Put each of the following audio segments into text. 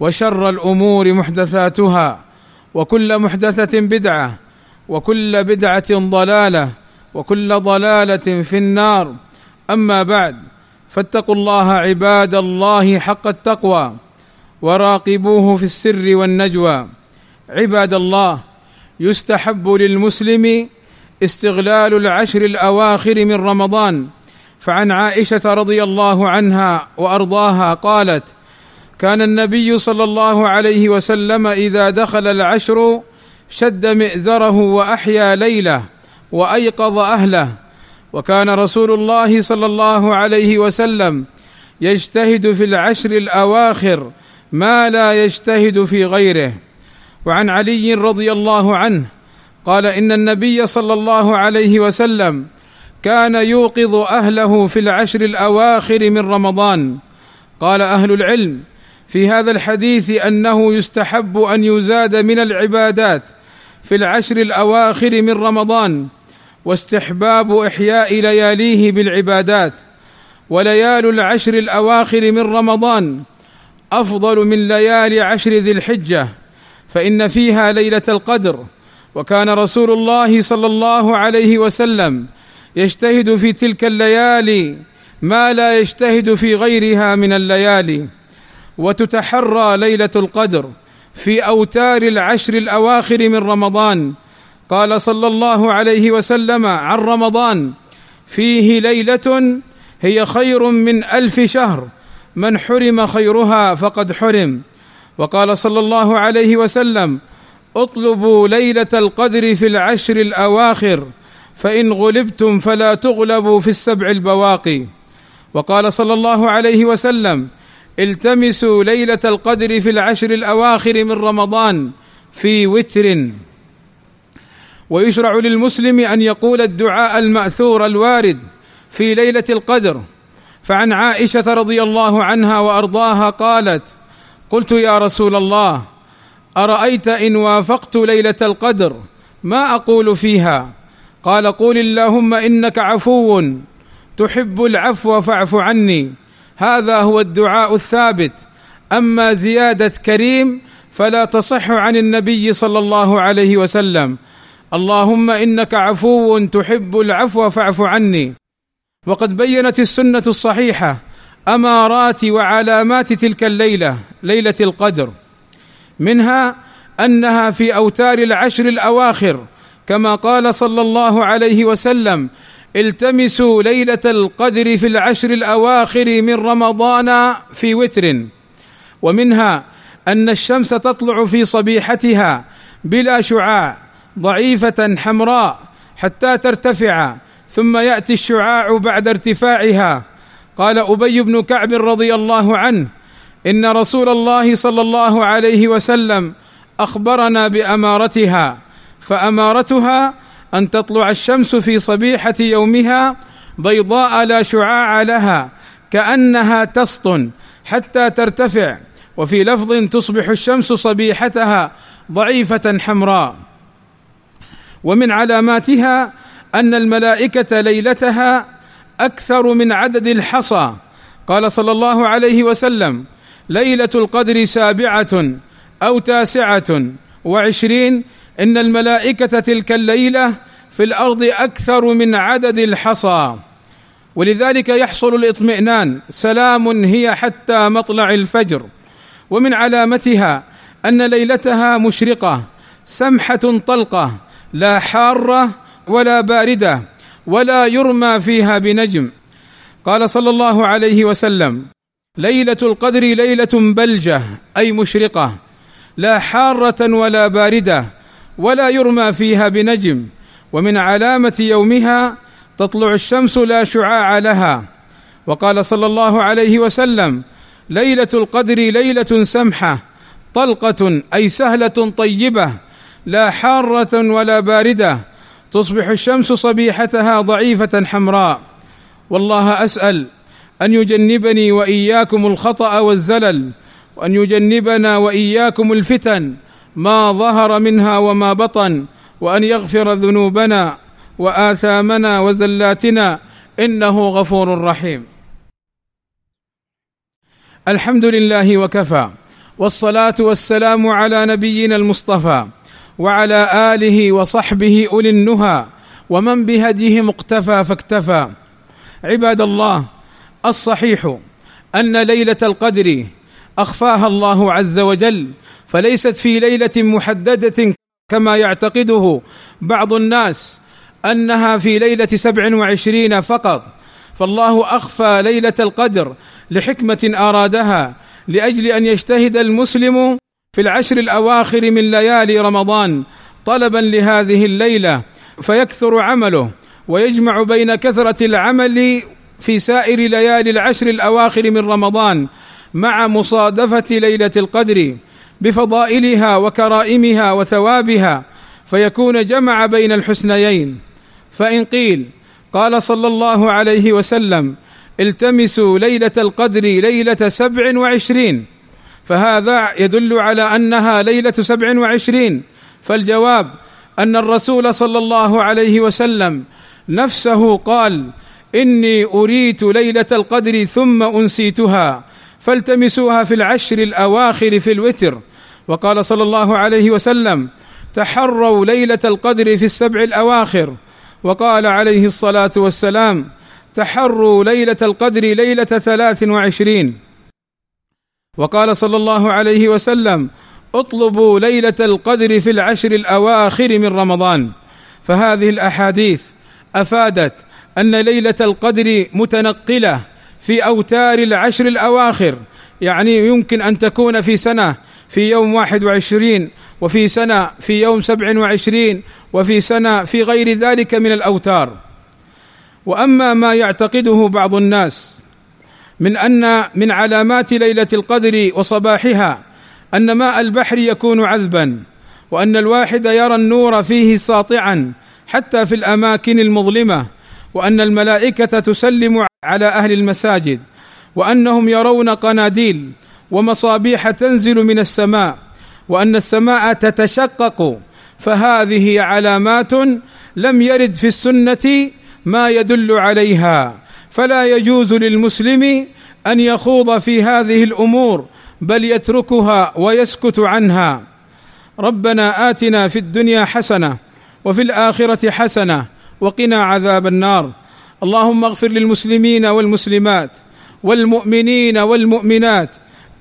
وشر الأمور محدثاتها وكل محدثة بدعة وكل بدعة ضلالة وكل ضلالة في النار. أما بعد فاتقوا الله عباد الله حق التقوى وراقبوه في السر والنجوى. عباد الله يستحب للمسلم استغلال العشر الأواخر من رمضان. فعن عائشة رضي الله عنها وأرضاها قالت كان النبي صلى الله عليه وسلم إذا دخل العشر شد مئزره وأحيا ليله وأيقظ أهله. وكان رسول الله صلى الله عليه وسلم يجتهد في العشر الأواخر ما لا يجتهد في غيره. وعن علي رضي الله عنه قال إن النبي صلى الله عليه وسلم كان يوقظ أهله في العشر الأواخر من رمضان. قال أهل العلم في هذا الحديث أنه يستحب أن يزاد من العبادات في العشر الأواخر من رمضان واستحباب إحياء لياليه بالعبادات. وليال العشر الأواخر من رمضان أفضل من ليالي عشر ذي الحجة فإن فيها ليلة القدر. وكان رسول الله صلى الله عليه وسلم يجتهد في تلك الليالي ما لا يجتهد في غيرها من الليالي. وتتحرى ليلة القدر في أوتار العشر الأواخر من رمضان. قال صلى الله عليه وسلم عن رمضان فيه ليلة هي خير من ألف شهر من حرم خيرها فقد حرم. وقال صلى الله عليه وسلم اطلبوا ليلة القدر في العشر الأواخر فإن غلبتم فلا تغلبوا في السبع البواقي. وقال صلى الله عليه وسلم التمسوا ليلة القدر في العشر الأواخر من رمضان في وتر. ويشرع للمسلم أن يقول الدعاء المأثور الوارد في ليلة القدر. فعن عائشة رضي الله عنها وأرضاها قالت قلت يا رسول الله أرأيت إن وافقت ليلة القدر؟ ما أقول فيها. قال قول اللهم إنك عفو تحب العفو فاعف عني. هذا هو الدعاء الثابت. أما زيادة كريم فلا تصح عن النبي صلى الله عليه وسلم. اللهم إنك عفو تحب العفو فاعف عني. وقد بينت السنة الصحيحة أمارات وعلامات تلك الليلة ليلة القدر. منها أنها في أوتار العشر الأواخر كما قال صلى الله عليه وسلم التمسوا ليلة القدر في العشر الأواخر من رمضان في وتر. ومنها أن الشمس تطلع في صبيحتها بلا شعاع ضعيفة حمراء حتى ترتفع ثم يأتي الشعاع بعد ارتفاعها. قال أبي بن كعب رضي الله عنه إن رسول الله صلى الله عليه وسلم أخبرنا بأمارتها فأمارتها أن تطلع الشمس في صبيحة يومها بيضاء لا شعاع لها كأنها تسطن حتى ترتفع وفي لفظ تصبح الشمس صبيحتها ضعيفة حمراء. ومن علاماتها أن الملائكة ليلتها أكثر من عدد الحصى. قال صلى الله عليه وسلم ليلة القدر سابعة أو تاسعة وعشرين إن الملائكة تلك الليلة في الأرض أكثر من عدد الحصى. ولذلك يحصل الاطمئنان سلام هي حتى مطلع الفجر. ومن علامتها أن ليلتها مشرقة سمحة طلقة لا حارة ولا باردة ولا يرمى فيها بنجم. قال صلى الله عليه وسلم ليلة القدر ليلة بلجة أي مشرقة لا حارة ولا باردة ولا يرمى فيها بنجم ومن علامة يومها تطلع الشمس لا شعاع لها. وقال صلى الله عليه وسلم ليلة القدر ليلة سمحة طلقة أي سهلة طيبة لا حارة ولا باردة تصبح الشمس صبيحتها ضعيفة حمراء. والله أسأل أن يجنبني وإياكم الخطأ والزلل وأن يجنبنا وإياكم الفتن ما ظهر منها وما بطن وأن يغفر ذنوبنا وآثامنا وزلاتنا إنه غفور رحيم. الحمد لله وكفى والصلاة والسلام على نبينا المصطفى وعلى آله وصحبه أولي النهى ومن بهديه مقتفى فاكتفى. عباد الله الصحيح أن ليلة القدر أخفاها الله عز وجل فليست في ليلة محددة كما يعتقده بعض الناس أنها في ليلة سبع وعشرين فقط. فالله أخفى ليلة القدر لحكمة أرادها لأجل أن يجتهد المسلم في العشر الأواخر من ليالي رمضان طلبا لهذه الليلة فيكثر عمله ويجمع بين كثرة العمل في سائر ليالي العشر الأواخر من رمضان. مع مصادفة ليلة القدر بفضائلها وكرائمها وثوابها فيكون جمع بين الحسنيين. فإن قيل قال صلى الله عليه وسلم التمسوا ليلة القدر ليلة سبع وعشرين. فهذا يدل على أنها ليلة سبع وعشرين. فالجواب أن الرسول صلى الله عليه وسلم نفسه قال إني أريت ليلة القدر ثم أنسيتها. فالتمسوها في العشر الأواخر في الوتر. وقال صلى الله عليه وسلم تحروا ليلة القدر في السبع الأواخر. وقال عليه الصلاة والسلام تحروا ليلة القدر ليلة ثلاث وعشرين. وقال صلى الله عليه وسلم اطلبوا ليلة القدر في العشر الأواخر من رمضان. فهذه الأحاديث أفادت أن ليلة القدر متنقلة في أوتار العشر الأواخر. يعني يمكن أن تكون في سنة في يوم واحد وعشرين وفي سنة في يوم سبع وعشرين وفي سنة في غير ذلك من الأوتار. وأما ما يعتقده بعض الناس من أن من علامات ليلة القدر وصباحها أن ماء البحر يكون عذبا وأن الواحد يرى النور فيه ساطعا حتى في الأماكن المظلمة وأن الملائكة تسلم على أهل المساجد وأنهم يرون قناديل ومصابيح تنزل من السماء وأن السماء تتشقق فهذه علامات لم يرد في السنة ما يدل عليها. فلا يجوز للمسلم أن يخوض في هذه الأمور بل يتركها ويسكت عنها. ربنا آتنا في الدنيا حسنة وفي الآخرة حسنة وقنا عذاب النار. اللهم اغفر للمسلمين والمسلمات والمؤمنين والمؤمنات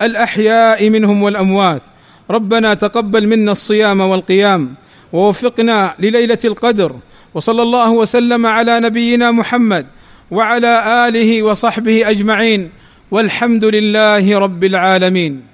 الأحياء منهم والأموات. ربنا تقبل منا الصيام والقيام ووفقنا لليلة القدر. وصلى الله وسلم على نبينا محمد وعلى آله وصحبه أجمعين. والحمد لله رب العالمين.